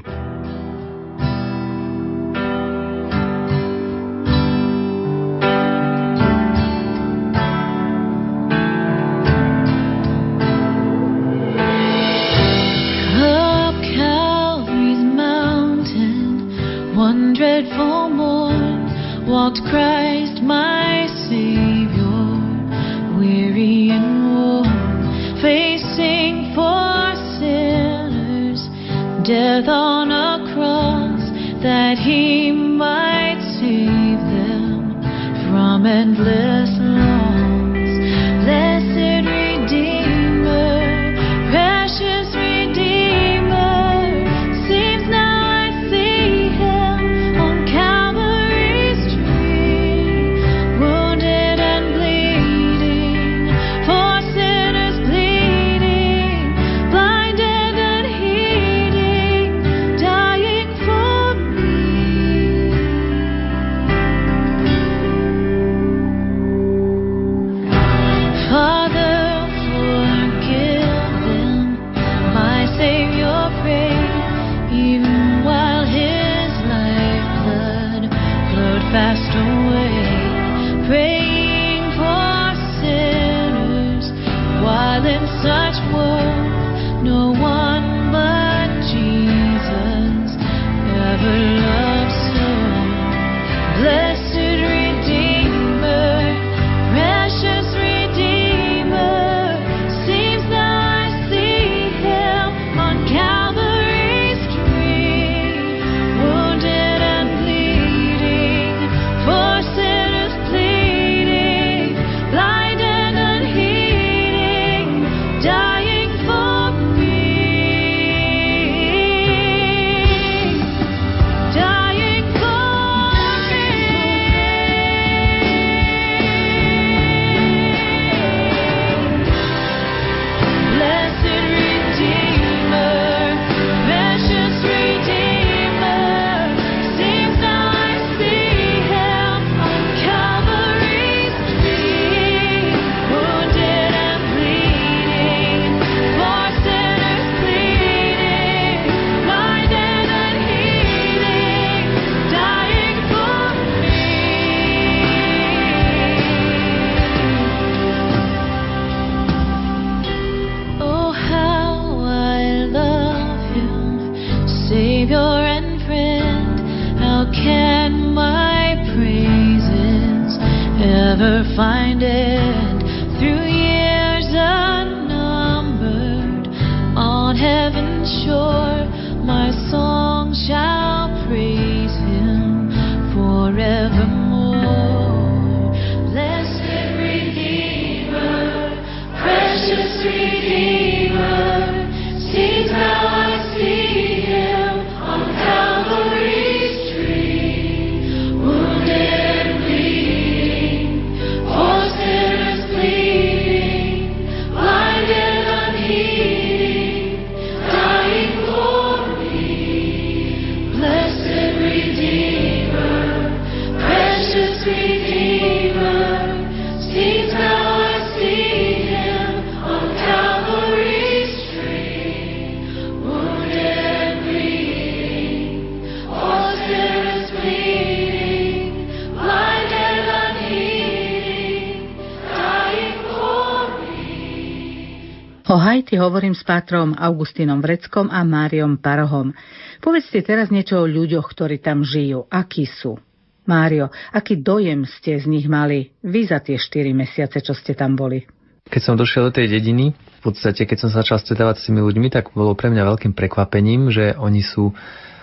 Hovorím s pátrom Augustínom Vreckom a Máriom Parohom. Povedzte teraz niečo o ľuďoch, ktorí tam žijú. Akí sú? Mário, aký dojem ste z nich mali vy za tie 4 mesiace, čo ste tam boli? Keď som došiel do tej dediny, v podstate keď som sa začal stretávať s tými ľuďmi, tak bolo pre mňa veľkým prekvapením, že oni sú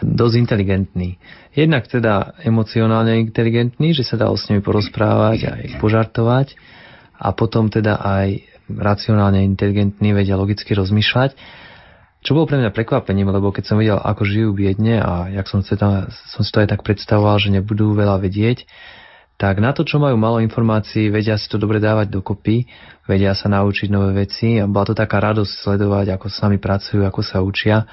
dosť inteligentní. Jednak teda emocionálne inteligentní, že sa dalo s nimi porozprávať a ich požartovať a potom teda aj racionálne inteligentní, vedia logicky rozmýšľať. Čo bolo pre mňa prekvapením, lebo keď som videl, ako žijú biedne a jak som si, tam, som si to aj tak predstavoval, že nebudú veľa vedieť, tak na to, čo majú málo informácií, vedia si to dobre dávať dokopy, vedia sa naučiť nové veci a bola to taká radosť sledovať, ako s nami pracujú, ako sa učia,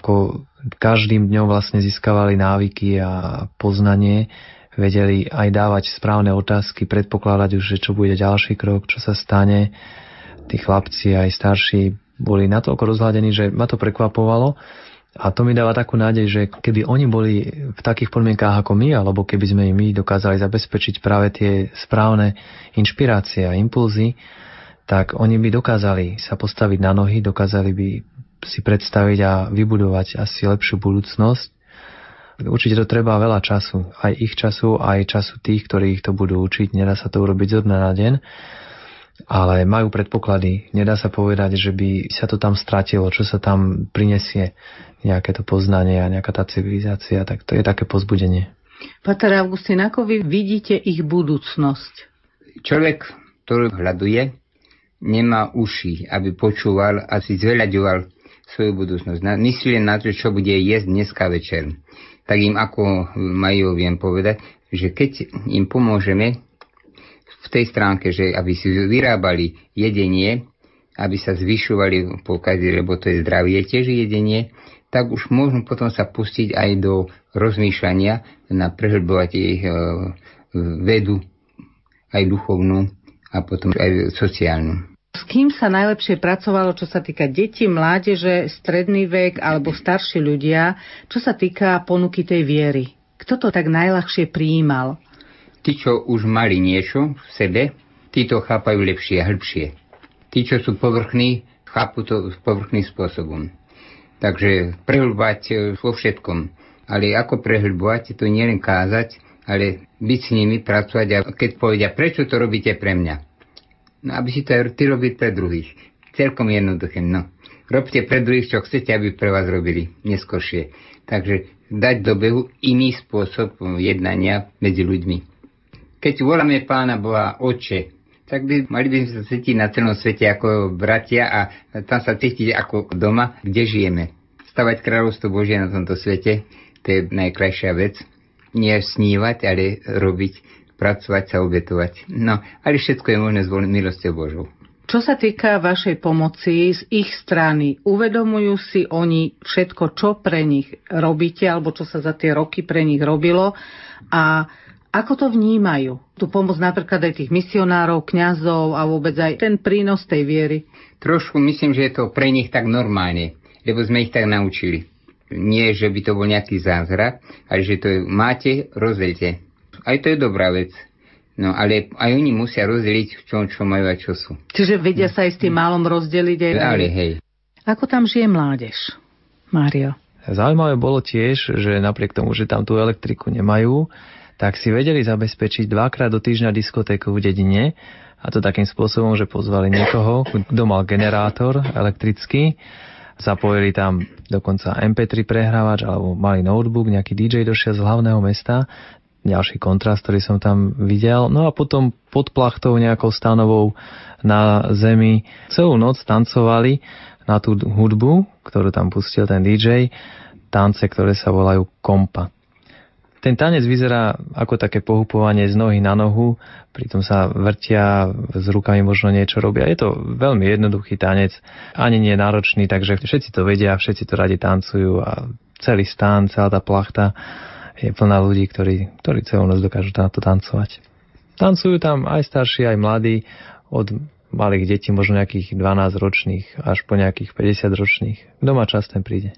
ako každým dňom vlastne získavali návyky a poznanie, vedeli aj dávať správne otázky, predpokladať už, že čo bude ďalší krok, čo sa stane. Tí chlapci aj starší boli natoľko rozhľadení, že ma to prekvapovalo. A to mi dáva takú nádej, že keby oni boli v takých podmienkách ako my, alebo keby sme im my dokázali zabezpečiť práve tie správne inšpirácie a impulzy, tak oni by dokázali sa postaviť na nohy, dokázali by si predstaviť a vybudovať asi lepšiu budúcnosť. Určite to treba veľa času, aj ich času, aj času tých, ktorí ich to budú učiť. Nedá sa to urobiť zo dňa na deň ale majú predpoklady. Nedá sa povedať, že by sa to tam stratilo, čo sa tam prinesie, nejaké to poznanie a nejaká tá civilizácia, tak to je také pozbudenie. Pater Augustín, ako vy vidíte ich budúcnosť? Človek, ktorý hľaduje, nemá uši, aby počúval a si zveľaďoval svoju budúcnosť. Myslí na to, čo bude jesť dneska večer. Tak im ako majú, viem povedať, že keď im pomôžeme v tej stránke, že aby si vyrábali jedenie, aby sa zvyšovali pokazy, lebo to je zdravie tiež jedenie, tak už môžu potom sa pustiť aj do rozmýšľania na prehlbovať ich e, vedu, aj duchovnú a potom aj sociálnu. S kým sa najlepšie pracovalo, čo sa týka detí, mládeže, stredný vek alebo starší ľudia, čo sa týka ponuky tej viery? Kto to tak najľahšie prijímal? Tí, čo už mali niečo v sebe, tí to chápajú lepšie a hĺbšie. Tí, čo sú povrchní, chápu to povrchným spôsobom. Takže prehlbať e, vo všetkom. Ale ako prehlbovať, to nie len kázať, ale byť s nimi, pracovať a keď povedia, prečo to robíte pre mňa? No, aby si to ty robiť pre druhých. Celkom jednoduché, no. Robte pre druhých, čo chcete, aby pre vás robili neskôršie. Takže dať do behu iný spôsob jednania medzi ľuďmi. Keď voláme Pána Boha Oče, tak by mali by sme sa cítiť na celom svete ako bratia a tam sa cítiť ako doma, kde žijeme. Stavať kráľovstvo Božie na tomto svete, to je najkrajšia vec. Nie snívať, ale robiť, pracovať sa, obetovať. No, ale všetko je možné zvoliť milosťou Božou. Čo sa týka vašej pomoci z ich strany, uvedomujú si oni všetko, čo pre nich robíte, alebo čo sa za tie roky pre nich robilo a ako to vnímajú? Tu pomoc napríklad aj tých misionárov, kňazov a vôbec aj ten prínos tej viery? Trošku myslím, že je to pre nich tak normálne, lebo sme ich tak naučili. Nie, že by to bol nejaký zázrak, ale že to je, máte, rozdelte. Aj to je dobrá vec. No ale aj oni musia rozdeliť, v čom čo majú a čo sú. Čiže vedia sa aj s tým málom rozdeliť aj... Ale hej. Ako tam žije mládež, Mário? Zaujímavé bolo tiež, že napriek tomu, že tam tú elektriku nemajú, tak si vedeli zabezpečiť dvakrát do týždňa diskotéku v dedine a to takým spôsobom, že pozvali niekoho, kto mal generátor elektrický, zapojili tam dokonca MP3 prehrávač alebo mali notebook, nejaký DJ došiel z hlavného mesta, ďalší kontrast, ktorý som tam videl. No a potom pod plachtou nejakou stanovou na zemi celú noc tancovali na tú hudbu, ktorú tam pustil ten DJ, tance, ktoré sa volajú kompa. Ten tanec vyzerá ako také pohupovanie z nohy na nohu, pritom sa vrtia, s rukami možno niečo robia. Je to veľmi jednoduchý tanec, ani nie náročný, takže všetci to vedia, všetci to radi tancujú a celý stán, celá tá plachta je plná ľudí, ktorí, ktorí celú noc dokážu na to tancovať. Tancujú tam aj starší, aj mladí, od malých detí, možno nejakých 12 ročných až po nejakých 50 ročných. Kto má čas, ten príde.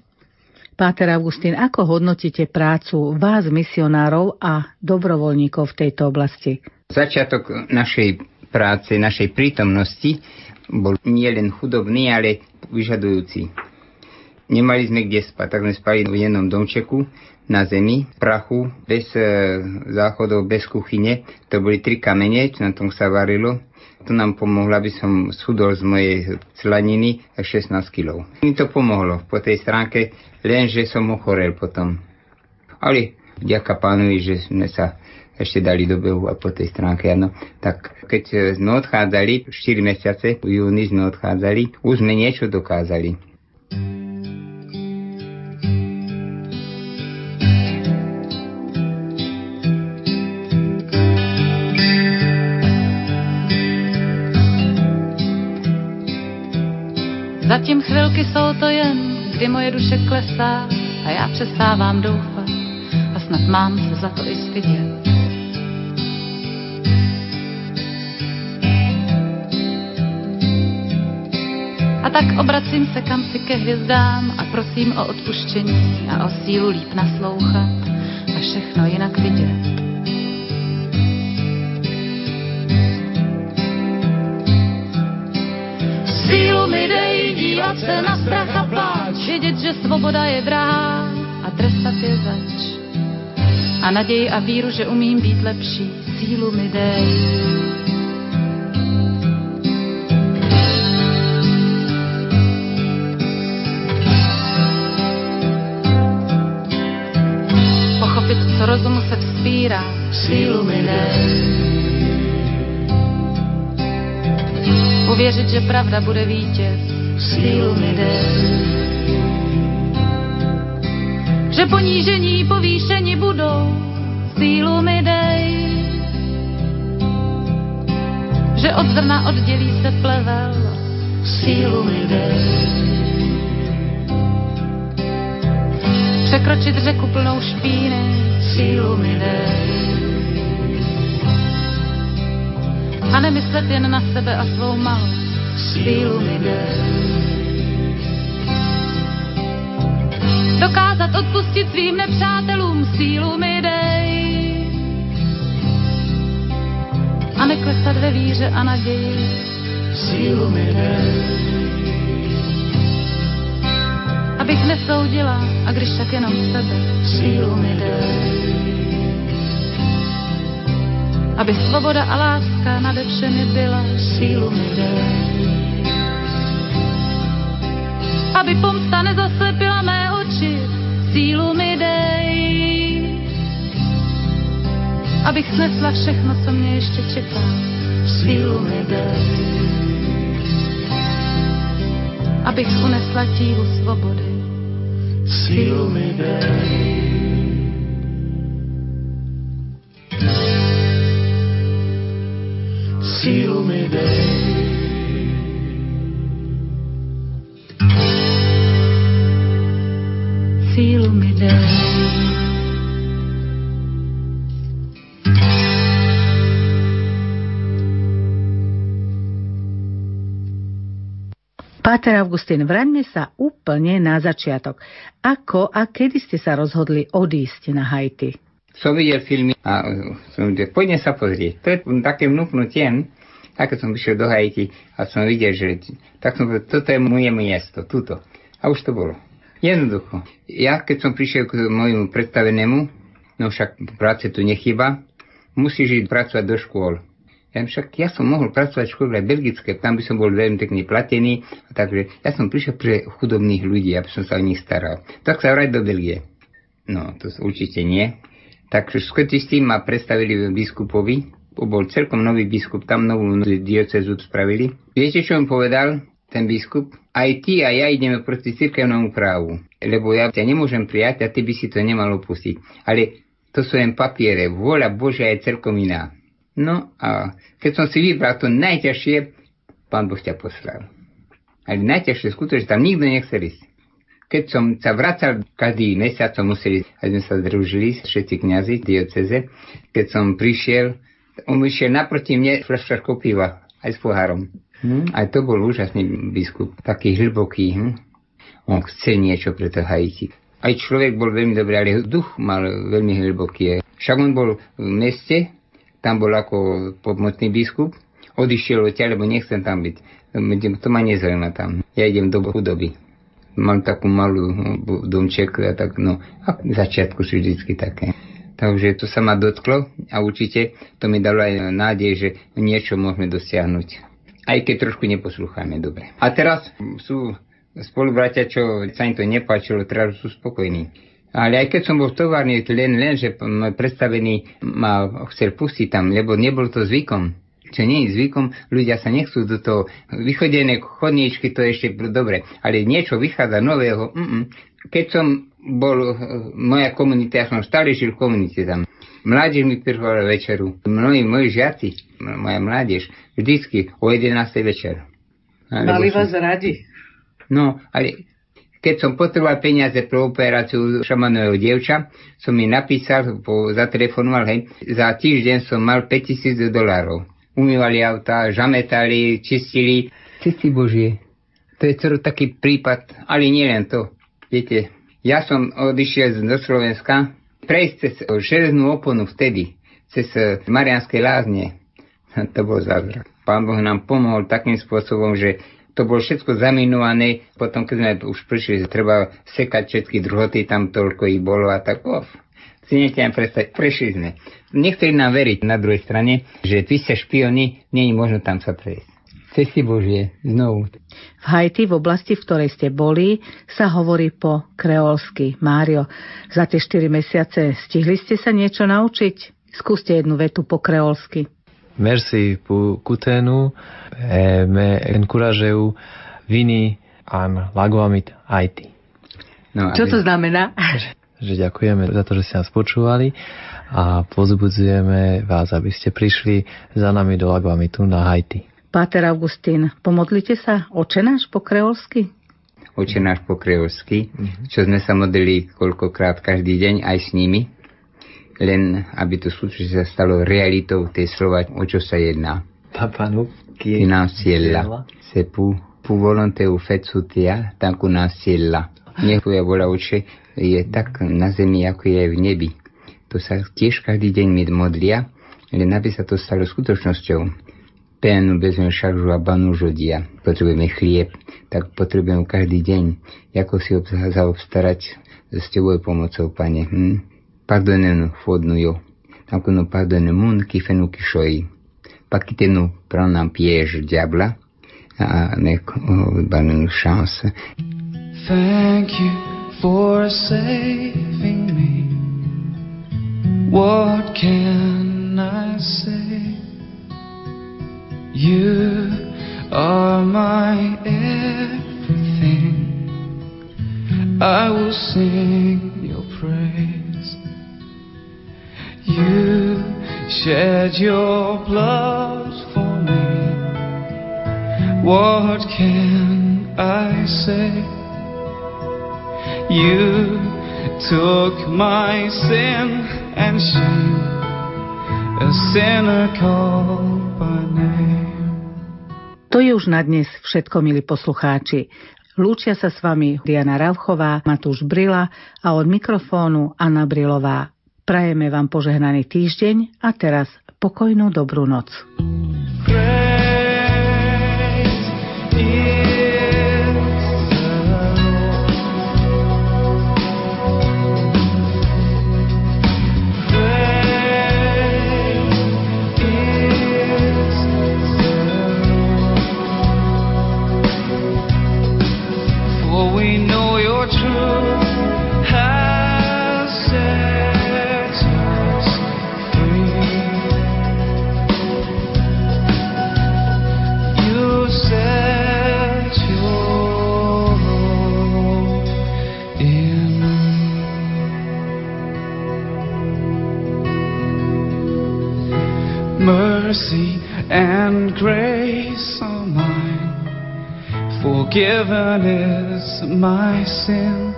Páter Augustín, ako hodnotíte prácu vás, misionárov a dobrovoľníkov v tejto oblasti? Začiatok našej práce, našej prítomnosti bol nielen chudobný, ale vyžadujúci. Nemali sme kde spať, tak sme spali v jednom domčeku na zemi, prachu, bez e, záchodov, bez kuchyne. To boli tri kamene, na tom sa varilo. To nám pomohlo, aby som schudol z mojej slaniny 16 kg. Mi to pomohlo po tej stránke, lenže som ochorel potom. Ale vďaka pánovi, že sme sa ešte dali do behu a po tej stránke, áno. Tak keď sme odchádzali, 4 mesiace, v júni sme odchádzali, už sme niečo dokázali. Zatím chvilky jsou to jen, kdy moje duše klesá a já přestávám doufat a snad mám se za to i stydět. A tak obracím se kam si ke hvězdám a prosím o odpuštění a o sílu líp naslouchat a všechno jinak vidět. Dej dívat se na strach a pláč, vědět, že svoboda je drahá a trestat je zač. A naději a víru, že umím být lepší, sílu mi dej. Pochopit, co rozumu se vzpírá, sílu mi dej. Uvěřit, že pravda bude vítěz, mi dej. Že ponížení povýšení budou, sílu mi dej. Že od zrna oddělí se plevel, sílu mi dej. Překročit řeku plnou špíny, sílu mi dej. A nemyslet jen na sebe a svou malou, dej. Dokázat odpustit svým nepřátelům, sílu mi dej. A neklesat ve víře a naději, sílu mi dej. Abych nesoudila, a když tak jenom sebe, sílu mi dej. Aby svoboda a láska nade všemi byla, sílu mi. Aby pomsta nezaslepila mé oči, sílu mi dej. Abych snesla všechno, co mě ještě čeká, sílu mi dej. Abych unesla tíhu svobody, sílu mi dej. Páter Augustín, vraňme sa úplne na začiatok. Ako a kedy ste sa rozhodli odísť na Haiti? Som videl filmy a som videl, poďme sa pozrieť. To je také vnúknutie, tak keď som prišiel do Haiti a som videl, že tak som povedal, toto je moje miesto, tuto. A už to bolo. Jednoducho. Ja, keď som prišiel k môjmu predstavenému, no však práce tu nechyba, musíš ísť pracovať do škôl. Ja však ja som mohol pracovať v škole belgické, tam by som bol veľmi pekne platený, a takže ja som prišiel pre chudobných ľudí, aby som sa o nich staral. Tak sa vrať do Belgie. No, to určite nie. Takže skôti s tým ma predstavili biskupovi, bol celkom nový biskup, tam novú diecezu spravili. Viete, čo on povedal? ten biskup, aj ty a ja ideme proti cirkevnému právu, lebo ja ťa nemôžem prijať a ty by si to nemal opustiť. Ale to sú len papiere, vôľa Božia je celkom iná. No a keď som si vybral to najťažšie, pán Boh ťa poslal. Ale najťažšie skutočne tam nikto nechcel ísť. Keď som sa vracal každý mesiac, som museli, aj sme sa združili, všetci kniazy, dioceze. Keď som prišiel, on išiel naproti mne fľašťačkou piva, aj s pohárom. Hm? Aj to bol úžasný biskup, taký hlboký. Hm? On chce niečo pre to Haiti. Aj človek bol veľmi dobrý, ale duch mal veľmi hlboký. Však on bol v meste, tam bol ako pomocný biskup, odišiel odtiaľ, lebo nechcem tam byť. To ma nezaujíma tam. Ja idem do chudoby. Mám takú malú domček a tak, no, a v začiatku sú vždycky také. Takže to sa ma dotklo a určite to mi dalo aj nádej, že niečo môžeme dosiahnuť. Aj keď trošku neposlúchame dobre. A teraz sú spolubratia, čo sa im to nepáčilo, teraz sú spokojní. Ale aj keď som bol v továrni, len, len, že predstavený ma chcel pustiť tam, lebo nebol to zvykom. Čo nie je zvykom, ľudia sa nechcú do toho vychodené chodníčky, to je ešte dobre, ale niečo vychádza nového. Mm-mm. Keď som bol moja komunita, ja som stále žil v komunite tam. Mládež mi prvovala večeru. Mnohí moji žiaci, moja mládež, vždycky o 11. večer. Mali vás radi. No, ale keď som potreboval peniaze pre operáciu šamanového dievča, som mi napísal, po, zatelefonoval, hej, za týždeň som mal 5000 dolárov. Umývali auta, žametali, čistili. Cesty Božie. To je celý taký prípad, ale nie len to. Viete, ja som odišiel do Slovenska prejsť cez železnú oponu vtedy, cez Marianské lázne. To bol zázrak. Pán Boh nám pomohol takým spôsobom, že to bolo všetko zaminované. Potom, keď sme už prišli, treba sekať všetky druhoty, tam toľko ich bolo a tak. Oh, si nechcem predstaviť, prešli sme. Nechceli nám veriť na druhej strane, že vy ste špioni, je možno tam sa prejsť. Cesty Božie, znovu. V Haiti, v oblasti, v ktorej ste boli, sa hovorí po kreolsky. Mário, za tie 4 mesiace stihli ste sa niečo naučiť? Skúste jednu vetu po kreolsky. Merci pour cuténu, e me encourageu vini an lagoamit Haiti. No, Čo to znamená? že ďakujeme za to, že ste nás počúvali a pozbudzujeme vás, aby ste prišli za nami do Laguamitu na Haiti. Páter Augustín, pomodlite sa oče náš po kreolsky? Oče náš po kreolsky, čo sme sa modlili koľkokrát každý deň aj s nimi, len aby to skutočne sa stalo realitou tej slova, o čo sa jedná. Papanu, Che non ciela, se pu, pu volonte u fecutia, tanku nás ciela. Nech tvoja vola oče je tak na zemi, ako je aj v nebi. To sa tiež každý deň mi modlia, len aby sa to stalo skutočnosťou. Pénu bezme šaržu a banu žodia. Potrebujeme chlieb, tak potrebujeme každý deň. Ako si ob- zaobstarať s tebou pomocou, pane. Hm? Pardonenu fodnu jo. Tanku no pardonu mun kifenu kišoji. Pakitenu pranam piège diabla a nech banenu chance. Thank you for saving me. What can I say? You are my everything. I will sing your praise. You shed your blood for me. What can I say? You took my sin and shame, a sinner called by name. To je už na dnes všetko, milí poslucháči. Lúčia sa s vami Diana Rauchová, Matúš Brila a od mikrofónu Anna Brilová. Prajeme vám požehnaný týždeň a teraz pokojnú dobrú noc. Great mercy and grace are mine. Forgiven is my sin.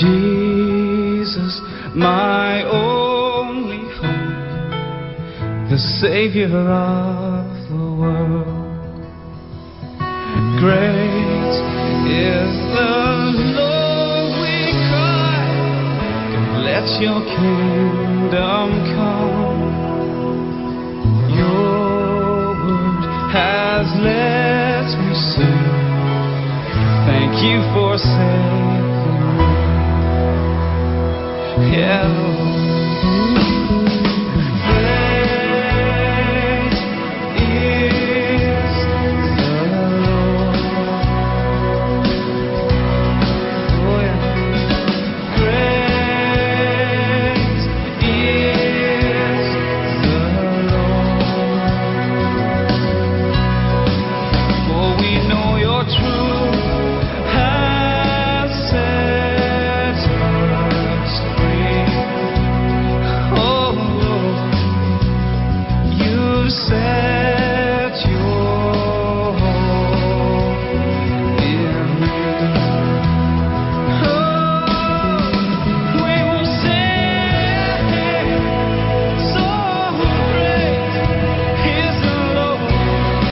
Jesus, my only hope the Savior of the world. Great is the Lord we cry. Let your kingdom you for saving me. Yeah.